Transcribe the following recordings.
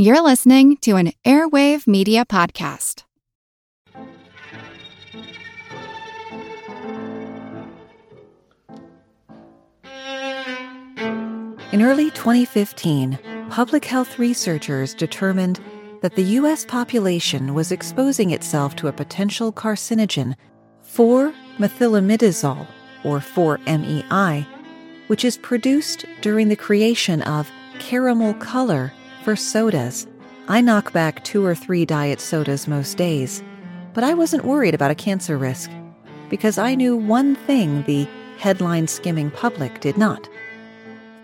You're listening to an Airwave Media Podcast. In early 2015, public health researchers determined that the U.S. population was exposing itself to a potential carcinogen, 4-methylimidazole, or 4-MeI, which is produced during the creation of caramel color for sodas. I knock back two or three diet sodas most days, but I wasn't worried about a cancer risk because I knew one thing the headline skimming public did not.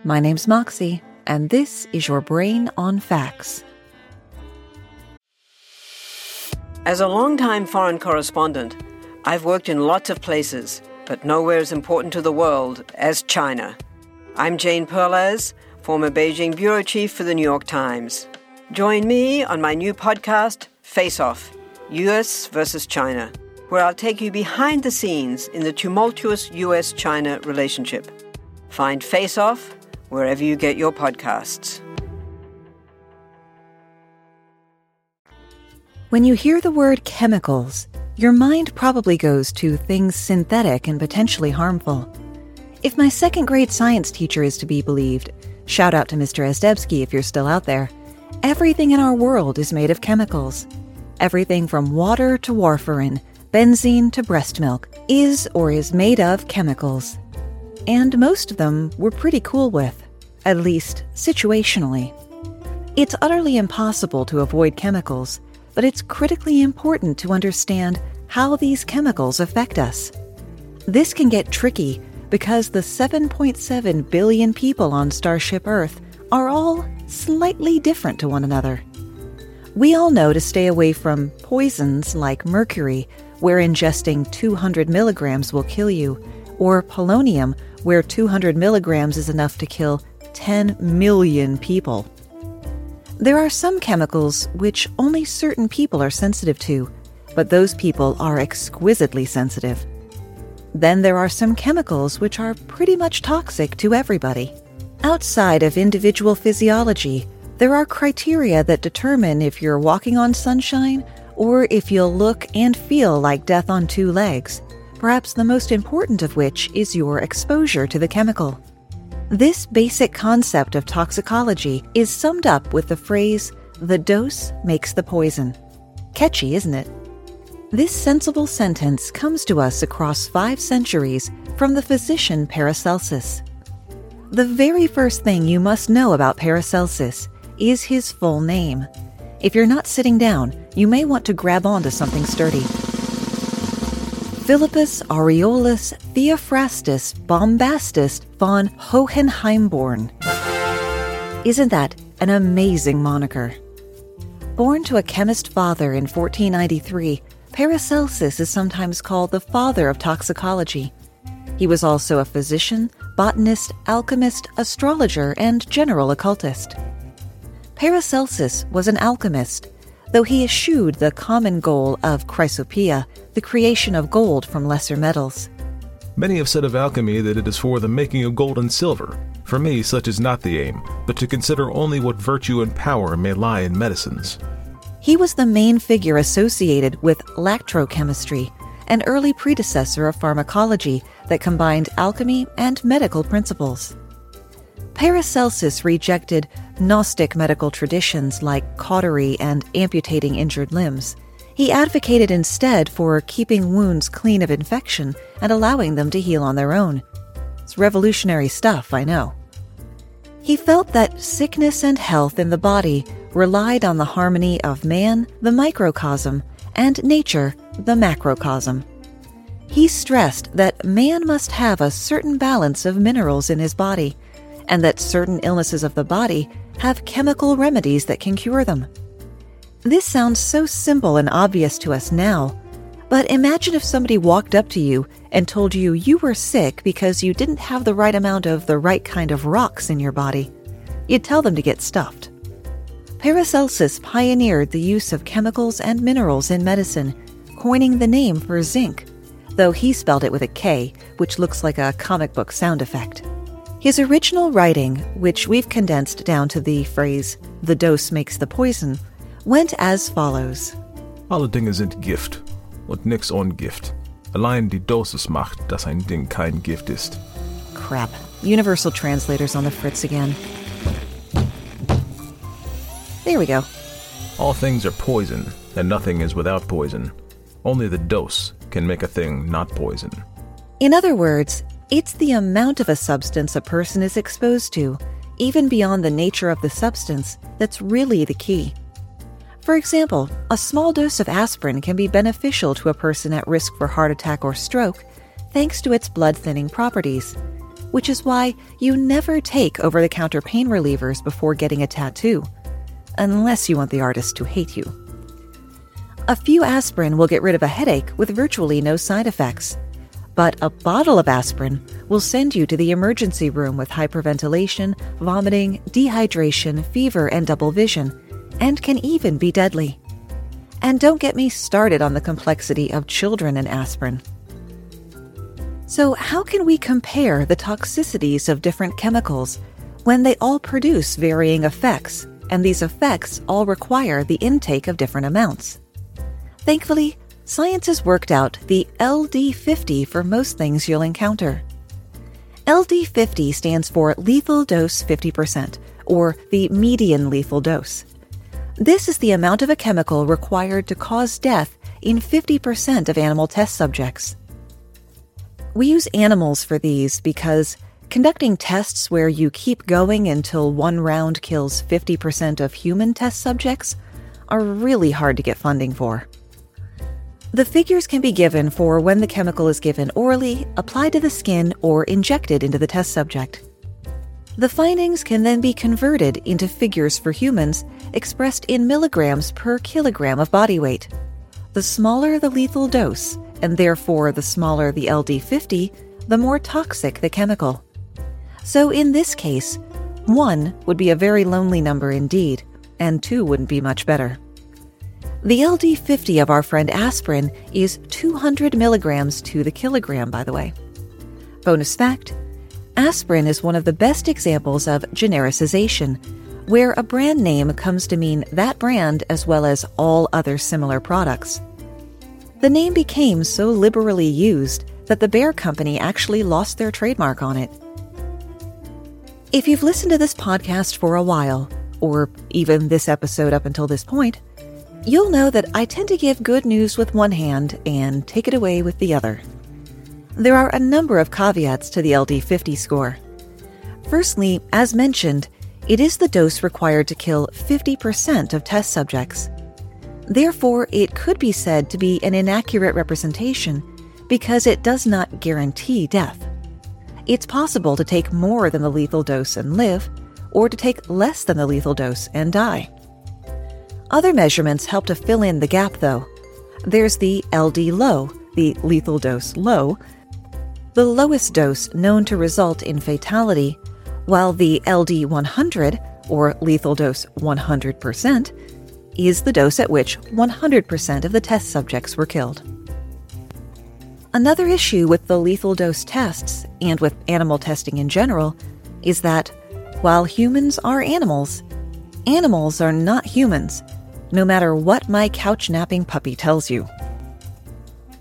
My name's Moxie, and this is your Brain on Facts. As a longtime foreign correspondent, I've worked in lots of places, but nowhere as important to the world as China. I'm Jane Perlez, former Beijing bureau chief for the New York Times. Join me on my new podcast, Face Off US versus China, where I'll take you behind the scenes in the tumultuous US China relationship. Find Face Off wherever you get your podcasts. When you hear the word chemicals, your mind probably goes to things synthetic and potentially harmful. If my second grade science teacher is to be believed, shout out to Mr. Esdebsky if you're still out there, everything in our world is made of chemicals. Everything from water to warfarin, benzene to breast milk, is or is made of chemicals. And most of them we're pretty cool with, at least situationally. It's utterly impossible to avoid chemicals, but it's critically important to understand how these chemicals affect us. This can get tricky because the 7.7 billion people on Starship Earth are all slightly different to one another. We all know to stay away from poisons like mercury, where ingesting 200 milligrams will kill you, or polonium, where 200 milligrams is enough to kill 10 million people. There are some chemicals which only certain people are sensitive to, but those people are exquisitely sensitive. Then there are some chemicals which are pretty much toxic to everybody. Outside of individual physiology, there are criteria that determine if you're walking on sunshine or if you'll look and feel like death on two legs, perhaps the most important of which is your exposure to the chemical. This basic concept of toxicology is summed up with the phrase, the dose makes the poison. Catchy, isn't it? This sensible sentence comes to us across five centuries from the physician Paracelsus. The very first thing you must know about Paracelsus is his full name. If you're not sitting down, you may want to grab onto something sturdy. Philippus Aureolus Theophrastus Bombastus von Hohenheimborn. Isn't that an amazing moniker? Born to a chemist father in 1493, Paracelsus is sometimes called the father of toxicology. He was also a physician, botanist, alchemist, astrologer, and general occultist. Paracelsus was an alchemist though he eschewed the common goal of chrysopoeia, the creation of gold from lesser metals. Many have said of alchemy that it is for the making of gold and silver. For me, such is not the aim, but to consider only what virtue and power may lie in medicines. He was the main figure associated with iatrochemistry, an early predecessor of pharmacology that combined alchemy and medical principles. Paracelsus rejected Gnostic medical traditions like cautery and amputating injured limbs. He advocated instead for keeping wounds clean of infection and allowing them to heal on their own. It's revolutionary stuff, I know. He felt that sickness and health in the body relied on the harmony of man, the microcosm, and nature, the macrocosm. He stressed that man must have a certain balance of minerals in his body, and that certain illnesses of the body have chemical remedies that can cure them. This sounds so simple and obvious to us now, but imagine if somebody walked up to you and told you you were sick because you didn't have the right amount of the right kind of rocks in your body. You'd tell them to get stuffed. Paracelsus pioneered the use of chemicals and minerals in medicine, coining the name for zinc, though he spelled it with a K, which looks like a comic book sound effect. His original writing, which we've condensed down to the phrase, the dose makes the poison, went as follows Alle Dinge sind Gift und nix ohne Gift. Allein die Dosis macht, dass ein Ding kein Gift ist. Crap. Universal Translators on the fritz again. There we go. All things are poison, and nothing is without poison. Only the dose can make a thing not poison. In other words, it's the amount of a substance a person is exposed to, even beyond the nature of the substance, that's really the key. For example, a small dose of aspirin can be beneficial to a person at risk for heart attack or stroke thanks to its blood thinning properties, which is why you never take over the counter pain relievers before getting a tattoo, unless you want the artist to hate you. A few aspirin will get rid of a headache with virtually no side effects but a bottle of aspirin will send you to the emergency room with hyperventilation, vomiting, dehydration, fever, and double vision, and can even be deadly. And don't get me started on the complexity of children and aspirin. So, how can we compare the toxicities of different chemicals when they all produce varying effects, and these effects all require the intake of different amounts? Thankfully, science has worked out the LD50 for most things you'll encounter. LD50 stands for lethal dose 50%, or the median lethal dose. This is the amount of a chemical required to cause death in 50% of animal test subjects. We use animals for these because conducting tests where you keep going until one round kills 50% of human test subjects are really hard to get funding for. The figures can be given for when the chemical is given orally, applied to the skin, or injected into the test subject. The findings can then be converted into figures for humans expressed in milligrams per kilogram of body weight. The smaller the lethal dose, and therefore the smaller the LD50, the more toxic the chemical. So in this case, 1 would be a very lonely number indeed, and 2 wouldn't be much better. The LD50 of our friend aspirin is 200 milligrams to the kilogram, by the way. Bonus fact aspirin is one of the best examples of genericization, where a brand name comes to mean that brand as well as all other similar products. The name became so liberally used that the Bayer Company actually lost their trademark on it. If you've listened to this podcast for a while, or even this episode up until this point, you'll know that I tend to give good news with one hand and take it away with the other. There are a number of caveats to the LD50 score. Firstly, as mentioned, it is the dose required to kill 50% of test subjects. Therefore, it could be said to be an inaccurate representation because it does not guarantee death. It's possible to take more than the lethal dose and live, or to take less than the lethal dose and die. Other measurements help to fill in the gap, though. There's the LD low, the lethal dose low, the lowest dose known to result in fatality, while the LD 100, or lethal dose 100%, is the dose at which 100% of the test subjects were killed. Another issue with the lethal dose tests, and with animal testing in general, is that while humans are animals, animals are not humans no matter what my couch napping puppy tells you.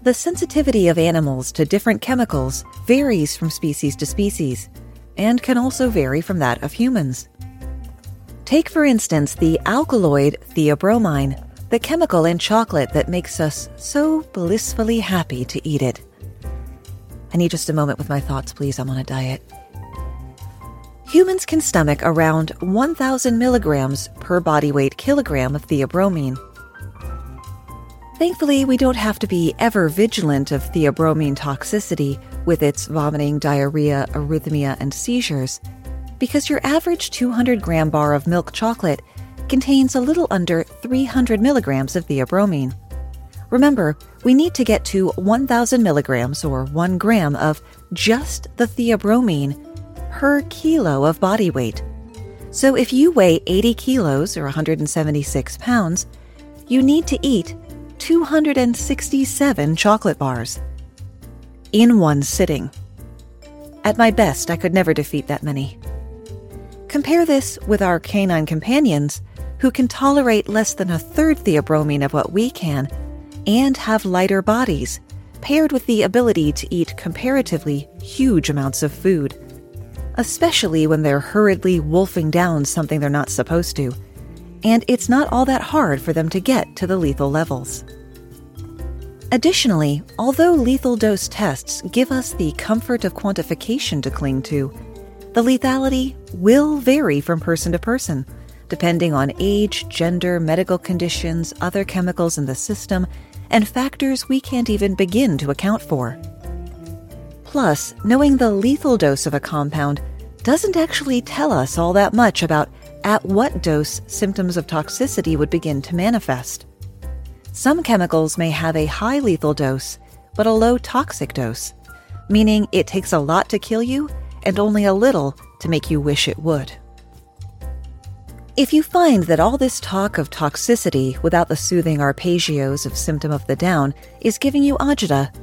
The sensitivity of animals to different chemicals varies from species to species, and can also vary from that of humans. Take, for instance, the alkaloid theobromine, the chemical in chocolate that makes us so blissfully happy to eat it. I need just a moment with my thoughts, please. I'm on a diet. Humans can stomach around 1,000 milligrams per body weight kilogram of theobromine. Thankfully, we don't have to be ever vigilant of theobromine toxicity with its vomiting, diarrhea, arrhythmia, and seizures, because your average 200 gram bar of milk chocolate contains a little under 300 milligrams of theobromine. Remember, we need to get to 1,000 milligrams or 1 gram of just the theobromine per kilo of body weight. So if you weigh 80 kilos or 176 pounds, you need to eat 267 chocolate bars in one sitting. At my best, I could never defeat that many. Compare this with our canine companions, who can tolerate less than a third theobromine of what we can and have lighter bodies, paired with the ability to eat comparatively huge amounts of food, especially when they're hurriedly wolfing down something they're not supposed to. And it's not all that hard for them to get to the lethal levels. Additionally, although lethal dose tests give us the comfort of quantification to cling to, the lethality will vary from person to person, depending on age, gender, medical conditions, other chemicals in the system, and factors we can't even begin to account for. Plus, knowing the lethal dose of a compound doesn't actually tell us all that much about at what dose symptoms of toxicity would begin to manifest. Some chemicals may have a high lethal dose, but a low toxic dose, meaning it takes a lot to kill you and only a little to make you wish it would. If you find that all this talk of toxicity without the soothing arpeggios of symptom of the down is giving you agita,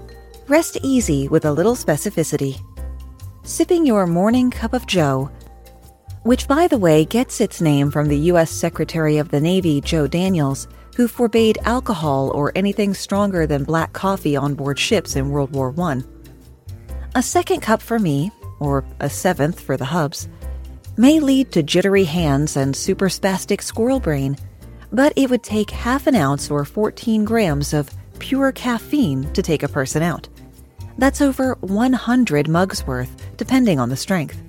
rest easy with a little specificity. Sipping your morning cup of joe, which by the way gets its name from the U.S. Secretary of the Navy Joe Daniels, who forbade alcohol or anything stronger than black coffee on board ships in World War I. A second cup for me, or a seventh for the hubs, may lead to jittery hands and superspastic squirrel brain, but it would take half an ounce or 14 grams of pure caffeine to take a person out. That's over 100 mugs worth, depending on the strength.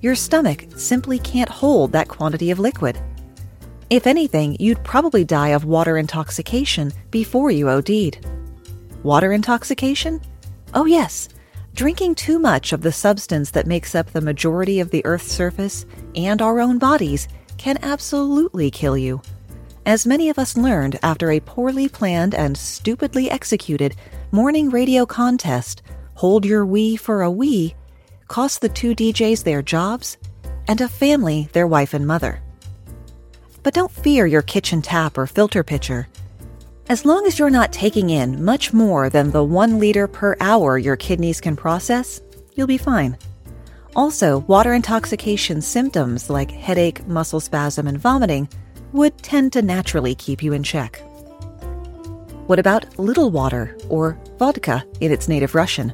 Your stomach simply can't hold that quantity of liquid. If anything, you'd probably die of water intoxication before you OD'd. Water intoxication? Oh, yes. Drinking too much of the substance that makes up the majority of the Earth's surface and our own bodies can absolutely kill you. As many of us learned after a poorly planned and stupidly executed morning radio contest, Hold Your Wee for a Wee, cost the two DJs their jobs and a family their wife and mother. But don't fear your kitchen tap or filter pitcher. As long as you're not taking in much more than the one liter per hour your kidneys can process, you'll be fine. Also, water intoxication symptoms like headache, muscle spasm, and vomiting would tend to naturally keep you in check. What about little water, or vodka in its native Russian?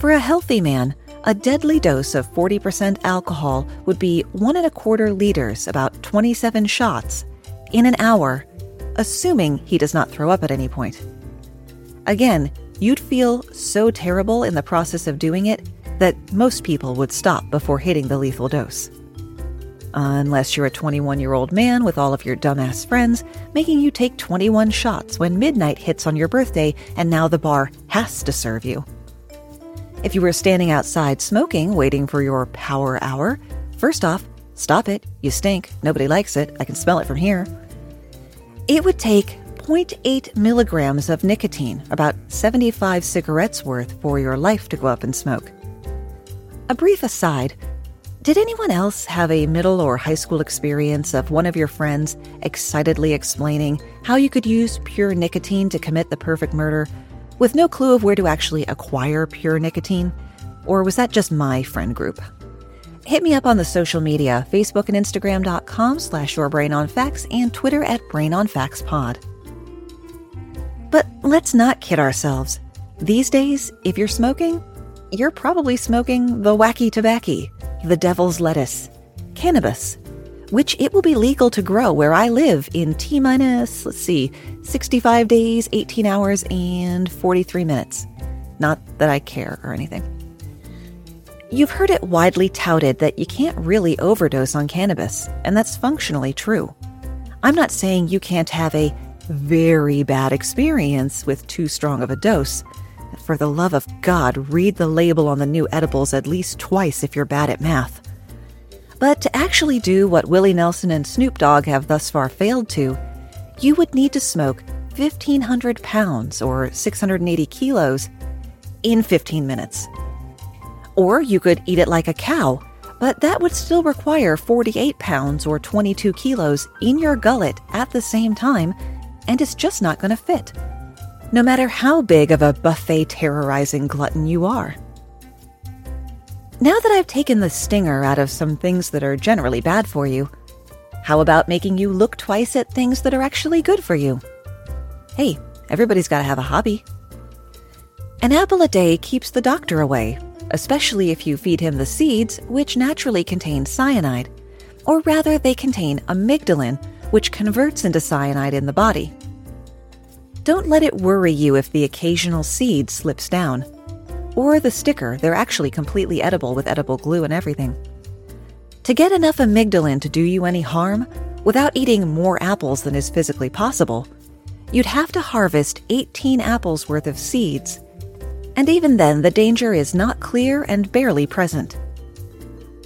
For a healthy man, a deadly dose of 40% alcohol would be one and a quarter liters, about 27 shots, in an hour, assuming he does not throw up at any point. Again, you'd feel so terrible in the process of doing it that most people would stop before hitting the lethal dose. Unless you're a 21 year old man with all of your dumbass friends making you take 21 shots when midnight hits on your birthday and now the bar has to serve you. If you were standing outside smoking, waiting for your power hour, first off, stop it. You stink. Nobody likes it. I can smell it from here. It would take 0.8 milligrams of nicotine, about 75 cigarettes worth, for your life to go up in smoke. A brief aside did anyone else have a middle or high school experience of one of your friends excitedly explaining how you could use pure nicotine to commit the perfect murder with no clue of where to actually acquire pure nicotine? Or was that just my friend group? Hit me up on the social media, Facebook and Instagram.com slash your brain on facts and Twitter at brain on facts pod. But let's not kid ourselves. These days, if you're smoking, you're probably smoking the wacky tobacco, the devil's lettuce, cannabis, which it will be legal to grow where I live in T minus, let's see, 65 days, 18 hours, and 43 minutes. Not that I care or anything. You've heard it widely touted that you can't really overdose on cannabis, and that's functionally true. I'm not saying you can't have a very bad experience with too strong of a dose. For the love of God, read the label on the new edibles at least twice if you're bad at math. But to actually do what Willie Nelson and Snoop Dogg have thus far failed to, you would need to smoke 1,500 pounds or 680 kilos in 15 minutes. Or you could eat it like a cow, but that would still require 48 pounds or 22 kilos in your gullet at the same time, and it's just not going to fit. No matter how big of a buffet terrorizing glutton you are. Now that I've taken the stinger out of some things that are generally bad for you, how about making you look twice at things that are actually good for you? Hey, everybody's got to have a hobby. An apple a day keeps the doctor away, especially if you feed him the seeds, which naturally contain cyanide. Or rather, they contain amygdalin, which converts into cyanide in the body. Don't let it worry you if the occasional seed slips down. Or the sticker, they're actually completely edible with edible glue and everything. To get enough amygdalin to do you any harm, without eating more apples than is physically possible, you'd have to harvest 18 apples worth of seeds. And even then, the danger is not clear and barely present.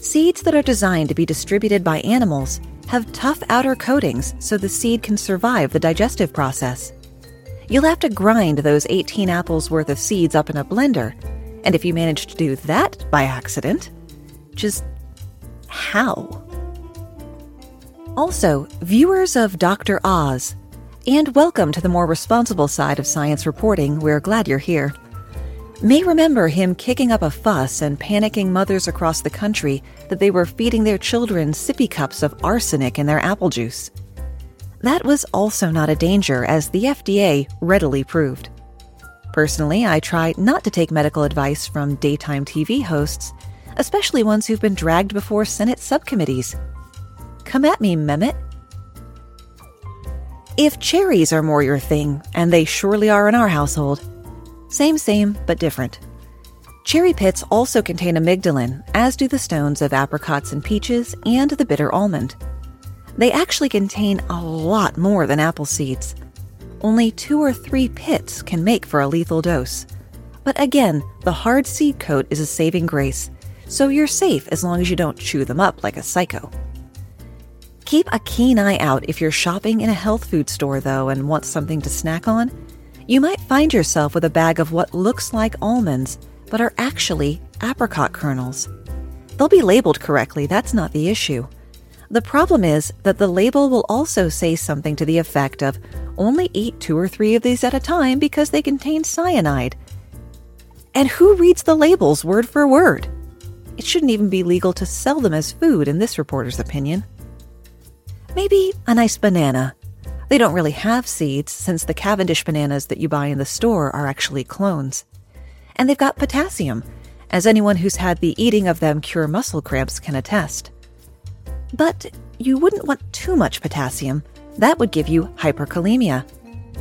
Seeds that are designed to be distributed by animals have tough outer coatings so the seed can survive the digestive process. You'll have to grind those 18 apples worth of seeds up in a blender, and if you manage to do that by accident, just how? Also, viewers of Dr. Oz, and welcome to the more responsible side of science reporting, we're glad you're here may remember him kicking up a fuss and panicking mothers across the country that they were feeding their children sippy cups of arsenic in their apple juice. That was also not a danger, as the FDA readily proved. Personally, I try not to take medical advice from daytime TV hosts, especially ones who've been dragged before Senate subcommittees. Come at me, Mehmet. If cherries are more your thing, and they surely are in our household, same, same, but different. Cherry pits also contain amygdalin, as do the stones of apricots and peaches and the bitter almond. They actually contain a lot more than apple seeds. Only two or three pits can make for a lethal dose. But again, the hard seed coat is a saving grace, so you're safe as long as you don't chew them up like a psycho. Keep a keen eye out if you're shopping in a health food store, though, and want something to snack on you might find yourself with a bag of what looks like almonds, but are actually apricot kernels. They'll be labeled correctly, that's not the issue. The problem is that the label will also say something to the effect of only eat two or three of these at a time because they contain cyanide. And who reads the labels word for word? It shouldn't even be legal to sell them as food, in this reporter's opinion. Maybe a nice banana they don't really have seeds since the Cavendish bananas that you buy in the store are actually clones. And they've got potassium, as anyone who's had the eating of them cure muscle cramps can attest. But you wouldn't want too much potassium. That would give you hyperkalemia.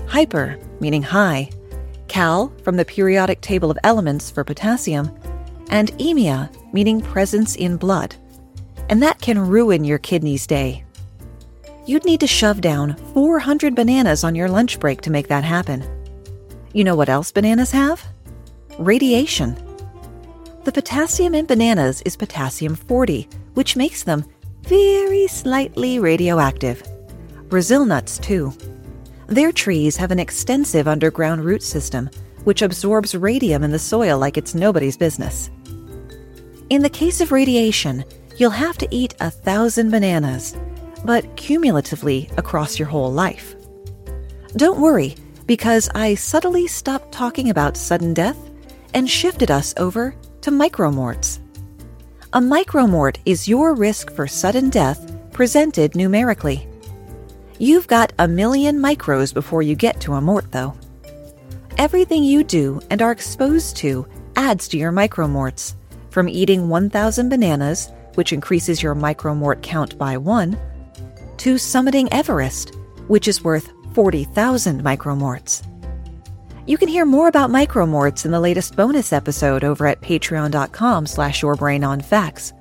Hyper, meaning high. Cal, from the periodic table of elements for potassium. And emia, meaning presence in blood. And that can ruin your kidney's day you'd need to shove down 400 bananas on your lunch break to make that happen. You know what else bananas have? Radiation. The potassium in bananas is potassium 40, which makes them very slightly radioactive. Brazil nuts, too. Their trees have an extensive underground root system, which absorbs radium in the soil like it's nobody's business. In the case of radiation, you'll have to eat a thousand bananas, but cumulatively across your whole life. Don't worry, because I subtly stopped talking about sudden death and shifted us over to micromorts. A micromort is your risk for sudden death presented numerically. You've got a million micros before you get to a mort, though. Everything you do and are exposed to adds to your micromorts, from eating 1,000 bananas, which increases your micromort count by one, to summiting Everest, which is worth 40,000 micromorts. You can hear more about micromorts in the latest bonus episode over at patreon.com slash yourbrainonfacts,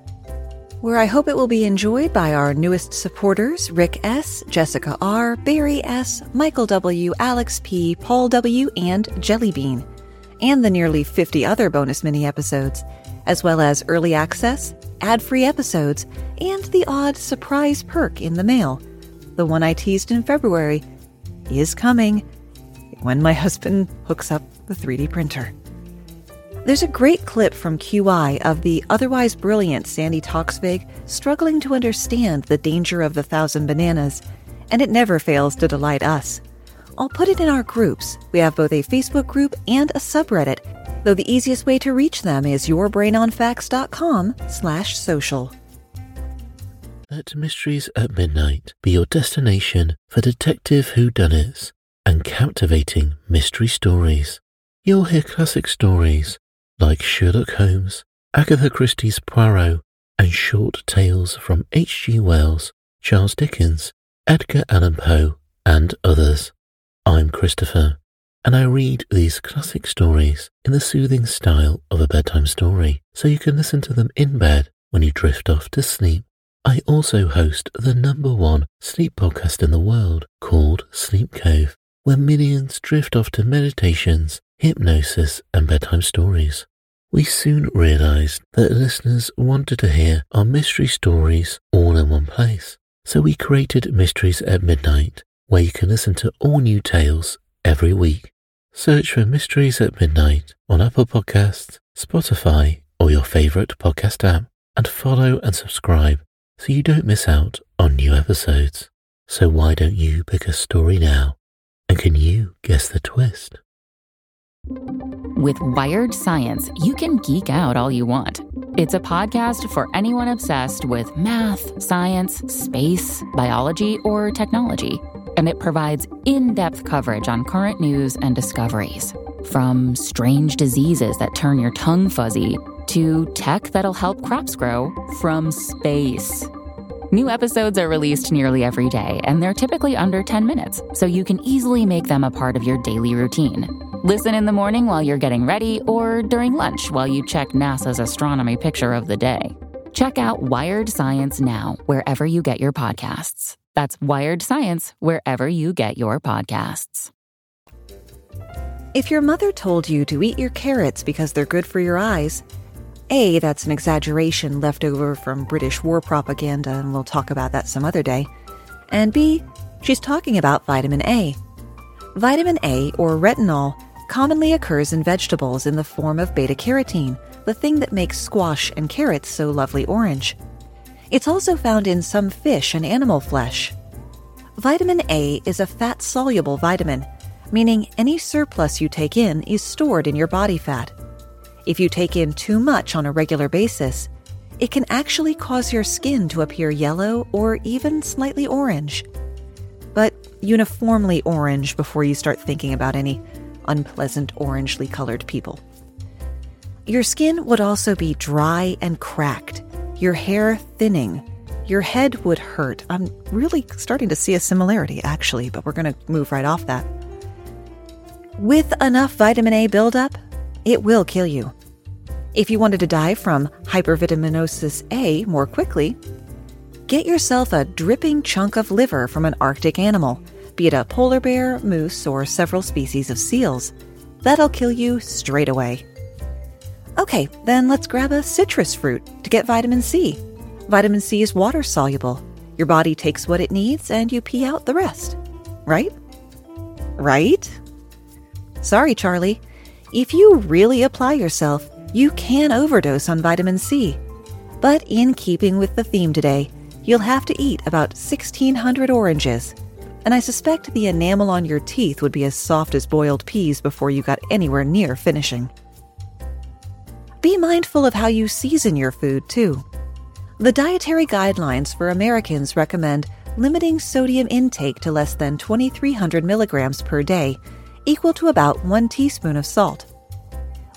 where I hope it will be enjoyed by our newest supporters, Rick S., Jessica R., Barry S., Michael W., Alex P., Paul W., and Jellybean, and the nearly 50 other bonus mini episodes, as well as early access, ad free episodes, and the odd surprise perk in the mail. The one I teased in February is coming when my husband hooks up the 3D printer. There's a great clip from QI of the otherwise brilliant Sandi Toksvig struggling to understand the danger of the thousand bananas, and it never fails to delight us. I'll put it in our groups. We have both a Facebook group and a subreddit though the easiest way to reach them is yourbrainonfacts.com slash social. Let Mysteries at Midnight be your destination for detective whodunits and captivating mystery stories. You'll hear classic stories like Sherlock Holmes, Agatha Christie's Poirot, and short tales from H.G. Wells, Charles Dickens, Edgar Allan Poe, and others. I'm Christopher, and I read these classic stories in the soothing style of a bedtime story, so you can listen to them in bed when you drift off to sleep. I also host the number one sleep podcast in the world called Sleep Cove, where millions drift off to meditations, hypnosis, and bedtime stories. We soon realized that listeners wanted to hear our mystery stories all in one place. So we created Mysteries at Midnight, where you can listen to all new tales every week. Search for Mysteries at Midnight on Apple Podcasts, Spotify, or your favorite podcast app, and follow and subscribe so you don't miss out on new episodes. So why don't you pick a story now? And can you guess the twist? With Wired Science, you can geek out all you want. It's a podcast for anyone obsessed with math, science, space, biology, or technology. And it provides in depth coverage on current news and discoveries. From strange diseases that turn your tongue fuzzy to tech that'll help crops grow from space. New episodes are released nearly every day, and they're typically under 10 minutes, so you can easily make them a part of your daily routine. Listen in the morning while you're getting ready, or during lunch while you check NASA's astronomy picture of the day. Check out Wired Science now, wherever you get your podcasts. That's Wired Science, wherever you get your podcasts. If your mother told you to eat your carrots because they're good for your eyes, A, that's an exaggeration left over from British war propaganda, and we'll talk about that some other day. And B, she's talking about vitamin A. Vitamin A, or retinol, commonly occurs in vegetables in the form of beta carotene, the thing that makes squash and carrots so lovely orange. It's also found in some fish and animal flesh. Vitamin A is a fat soluble vitamin, meaning any surplus you take in is stored in your body fat. If you take in too much on a regular basis, it can actually cause your skin to appear yellow or even slightly orange. But uniformly orange before you start thinking about any unpleasant orangely colored people. Your skin would also be dry and cracked, your hair thinning, your head would hurt. I'm really starting to see a similarity, actually, but we're going to move right off that. With enough vitamin A buildup, it will kill you. If you wanted to die from hypervitaminosis A more quickly, get yourself a dripping chunk of liver from an Arctic animal, be it a polar bear, moose, or several species of seals. That'll kill you straight away. Okay, then let's grab a citrus fruit to get vitamin C. Vitamin C is water soluble. Your body takes what it needs and you pee out the rest. Right? Right? Sorry, Charlie. If you really apply yourself, you can overdose on vitamin C. But in keeping with the theme today, you'll have to eat about 1,600 oranges. And I suspect the enamel on your teeth would be as soft as boiled peas before you got anywhere near finishing. Be mindful of how you season your food, too. The dietary guidelines for Americans recommend limiting sodium intake to less than 2,300 milligrams per day equal to about one teaspoon of salt.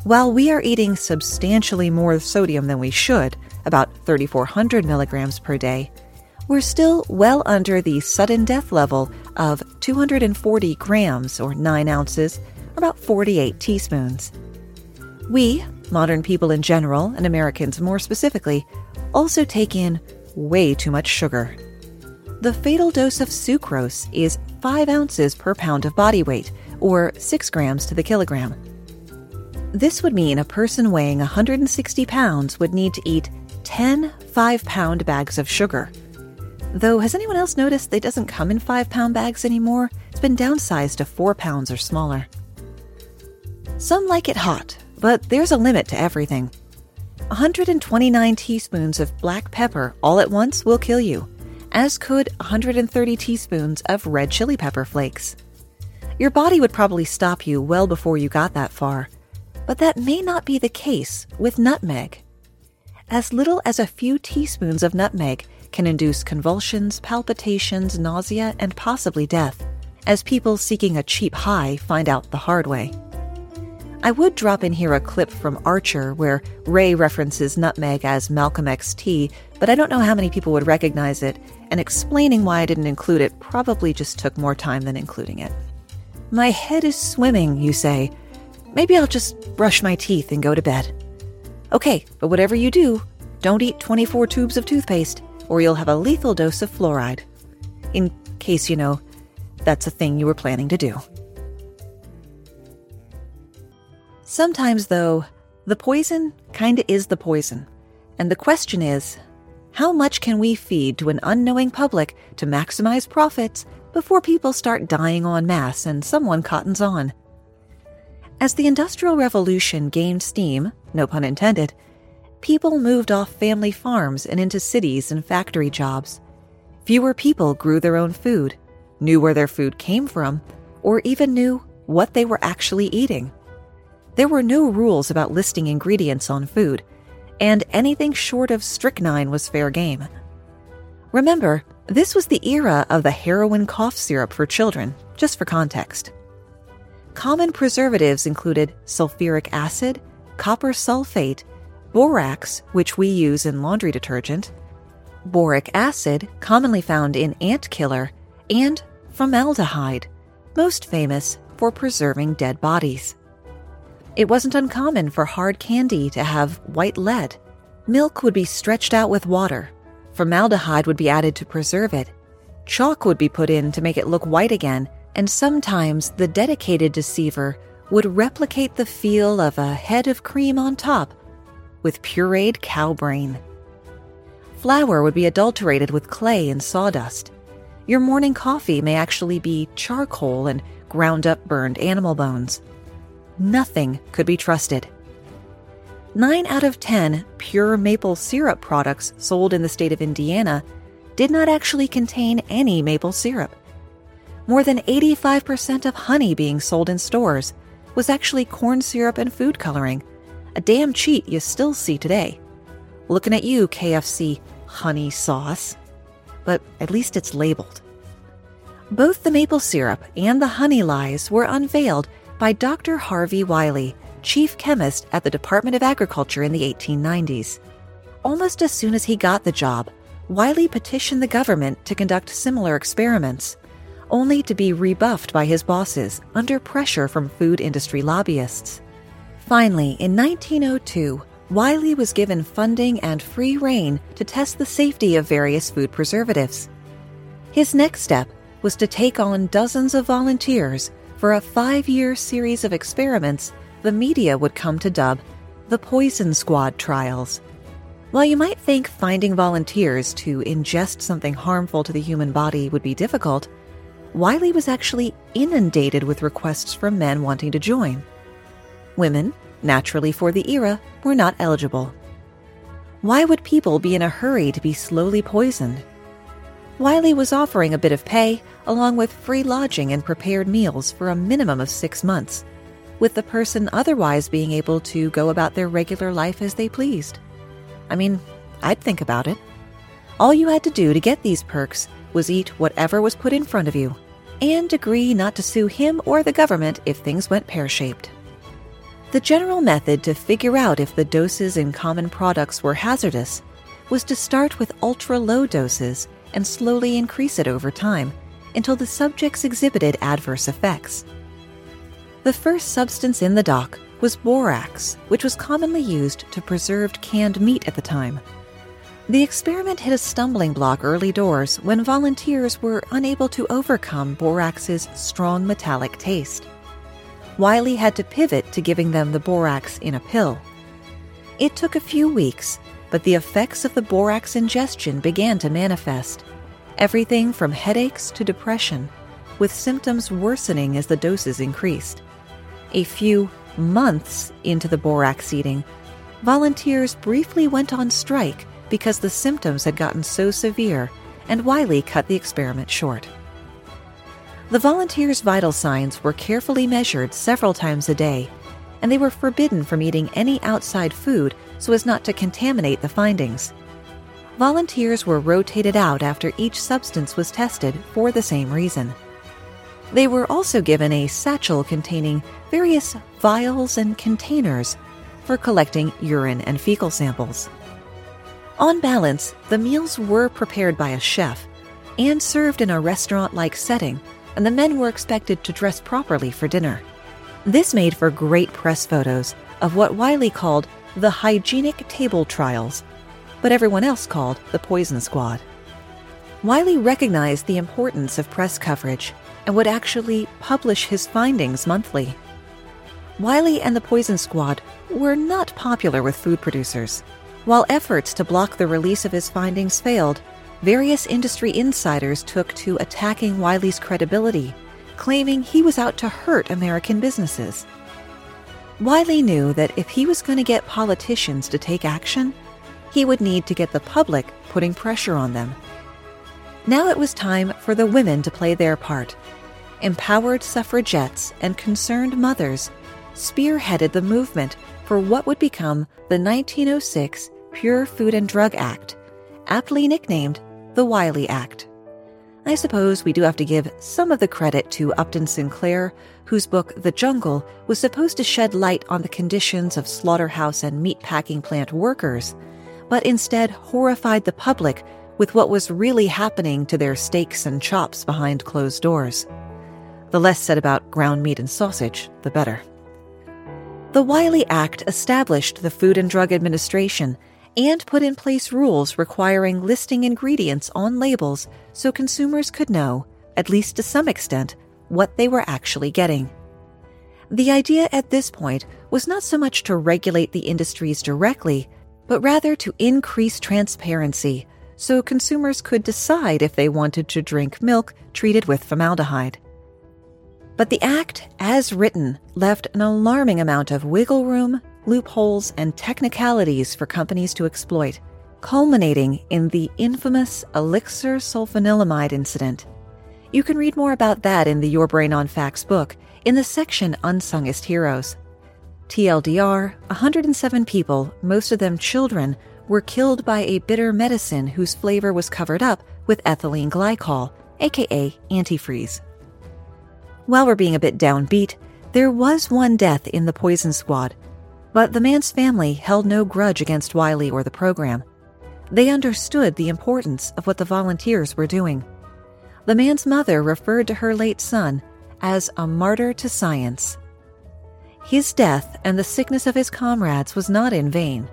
While we are eating substantially more sodium than we should, about 3,400 milligrams per day, we're still well under the sudden death level of 240 grams or 9 ounces, about 48 teaspoons. We, modern people in general, and Americans more specifically, also take in way too much sugar. The fatal dose of sucrose is 5 ounces per pound of body weight, or 6 grams to the kilogram. This would mean a person weighing 160 pounds would need to eat 10 5 pound bags of sugar. Though, has anyone else noticed they doesn't come in 5 pound bags anymore? It's been downsized to 4 pounds or smaller. Some like it hot, but there's a limit to everything. 129 teaspoons of black pepper all at once will kill you, as could 130 teaspoons of red chili pepper flakes. Your body would probably stop you well before you got that far. But that may not be the case with nutmeg. As little as a few teaspoons of nutmeg can induce convulsions, palpitations, nausea, and possibly death, as people seeking a cheap high find out the hard way. I would drop in here a clip from Archer where Ray references nutmeg as Malcolm XT, but I don't know how many people would recognize it, and explaining why I didn't include it probably just took more time than including it. My head is swimming, you say. Maybe I'll just brush my teeth and go to bed. Okay, but whatever you do, don't eat 24 tubes of toothpaste, or you'll have a lethal dose of fluoride. In case you know, that's a thing you were planning to do. Sometimes, though, the poison kinda is the poison. And the question is how much can we feed to an unknowing public to maximize profits before people start dying en masse and someone cottons on? As the Industrial Revolution gained steam, no pun intended, people moved off family farms and into cities and factory jobs. Fewer people grew their own food, knew where their food came from, or even knew what they were actually eating. There were no rules about listing ingredients on food, and anything short of strychnine was fair game. Remember, this was the era of the heroin cough syrup for children, just for context. Common preservatives included sulfuric acid, copper sulfate, borax, which we use in laundry detergent, boric acid, commonly found in ant killer, and formaldehyde, most famous for preserving dead bodies. It wasn't uncommon for hard candy to have white lead. Milk would be stretched out with water. Formaldehyde would be added to preserve it. Chalk would be put in to make it look white again, and sometimes the dedicated deceiver would replicate the feel of a head of cream on top with pureed cow brain. Flour would be adulterated with clay and sawdust. Your morning coffee may actually be charcoal and ground up burned animal bones nothing could be trusted. Nine out of ten pure maple syrup products sold in the state of Indiana did not actually contain any maple syrup. More than 85% of honey being sold in stores was actually corn syrup and food coloring, a damn cheat you still see today. Looking at you, KFC honey sauce. But at least it's labeled. Both the maple syrup and the honey lies were unveiled by Dr. Harvey Wiley, chief chemist at the Department of Agriculture in the 1890s. Almost as soon as he got the job, Wiley petitioned the government to conduct similar experiments, only to be rebuffed by his bosses under pressure from food industry lobbyists. Finally, in 1902, Wiley was given funding and free rein to test the safety of various food preservatives. His next step was to take on dozens of volunteers for a five year series of experiments the media would come to dub the Poison Squad trials. While you might think finding volunteers to ingest something harmful to the human body would be difficult, Wiley was actually inundated with requests from men wanting to join. Women, naturally for the era, were not eligible. Why would people be in a hurry to be slowly poisoned? Wiley was offering a bit of pay, along with free lodging and prepared meals for a minimum of six months, with the person otherwise being able to go about their regular life as they pleased. I mean, I'd think about it. All you had to do to get these perks was eat whatever was put in front of you, and agree not to sue him or the government if things went pear shaped. The general method to figure out if the doses in common products were hazardous was to start with ultra low doses and slowly increase it over time until the subjects exhibited adverse effects. The first substance in the dock was borax, which was commonly used to preserve canned meat at the time. The experiment hit a stumbling block early doors when volunteers were unable to overcome borax's strong metallic taste. Wiley had to pivot to giving them the borax in a pill. It took a few weeks, but the effects of the borax ingestion began to manifest. Everything from headaches to depression, with symptoms worsening as the doses increased. A few months into the borax eating, volunteers briefly went on strike because the symptoms had gotten so severe, and Wiley cut the experiment short. The volunteers' vital signs were carefully measured several times a day, and they were forbidden from eating any outside food so as not to contaminate the findings. Volunteers were rotated out after each substance was tested for the same reason. They were also given a satchel containing various vials and containers for collecting urine and fecal samples. On balance, the meals were prepared by a chef and served in a restaurant like setting, and the men were expected to dress properly for dinner. This made for great press photos of what Wiley called the hygienic table trials, but everyone else called the poison squad. Wiley recognized the importance of press coverage and would actually publish his findings monthly. Wiley and the Poison Squad were not popular with food producers. While efforts to block the release of his findings failed, various industry insiders took to attacking Wiley's credibility, claiming he was out to hurt American businesses. Wiley knew that if he was going to get politicians to take action, he would need to get the public putting pressure on them. Now it was time for the women to play their part. Empowered suffragettes and concerned mothers spearheaded the movement for what would become the 1906 Pure Food and Drug Act, aptly nicknamed the Wiley Act. I suppose we do have to give some of the credit to Upton Sinclair, whose book The Jungle was supposed to shed light on the conditions of slaughterhouse and meatpacking plant workers, but instead horrified the public with what was really happening to their steaks and chops behind closed doors. The less said about ground meat and sausage, the better. The Wiley Act established the Food and Drug Administration and put in place rules requiring listing ingredients on labels so consumers could know, at least to some extent, what they were actually getting. The idea at this point was not so much to regulate the industries directly, but rather to increase transparency so consumers could decide if they wanted to drink milk treated with formaldehyde. But the Act, as written, left an alarming amount of wiggle room, loopholes, and technicalities for companies to exploit, culminating in the infamous elixir sulfanilamide incident. You can read more about that in the Your Brain on Facts book in the section Unsungest Heroes. TLDR 107 people, most of them children, were killed by a bitter medicine whose flavor was covered up with ethylene glycol, aka antifreeze. While we're being a bit downbeat, there was one death in the poison squad, but the man's family held no grudge against Wiley or the program. They understood the importance of what the volunteers were doing. The man's mother referred to her late son as a martyr to science. His death and the sickness of his comrades was not in vain.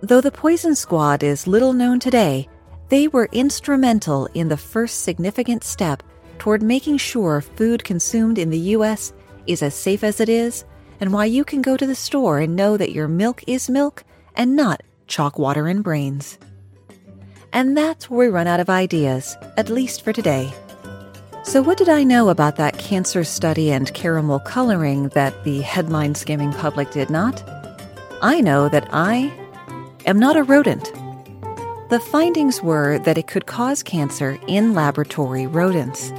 Though the Poison Squad is little known today, they were instrumental in the first significant step toward making sure food consumed in the U.S. is as safe as it is, and why you can go to the store and know that your milk is milk and not chalk water and brains. And that's where we run out of ideas, at least for today. So, what did I know about that cancer study and caramel coloring that the headline skimming public did not? I know that I am not a rodent. The findings were that it could cause cancer in laboratory rodents.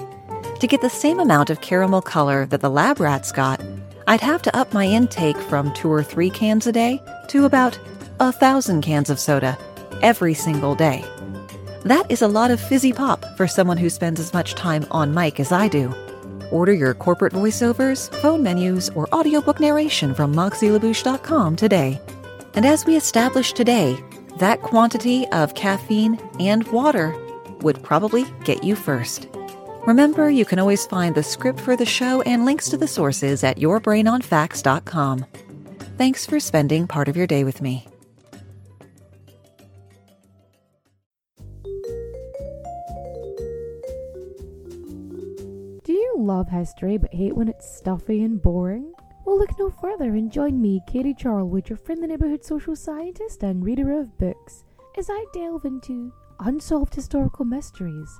To get the same amount of caramel color that the lab rats got, I'd have to up my intake from two or three cans a day to about a thousand cans of soda every single day. That is a lot of fizzy pop for someone who spends as much time on mic as I do. Order your corporate voiceovers, phone menus, or audiobook narration from moxielabouche.com today. And as we established today, that quantity of caffeine and water would probably get you first. Remember, you can always find the script for the show and links to the sources at yourbrainonfacts.com. Thanks for spending part of your day with me. Do you love history but hate when it's stuffy and boring? Well, look no further and join me, Katie Charlwood, your friendly neighbourhood social scientist and reader of books, as I delve into unsolved historical mysteries,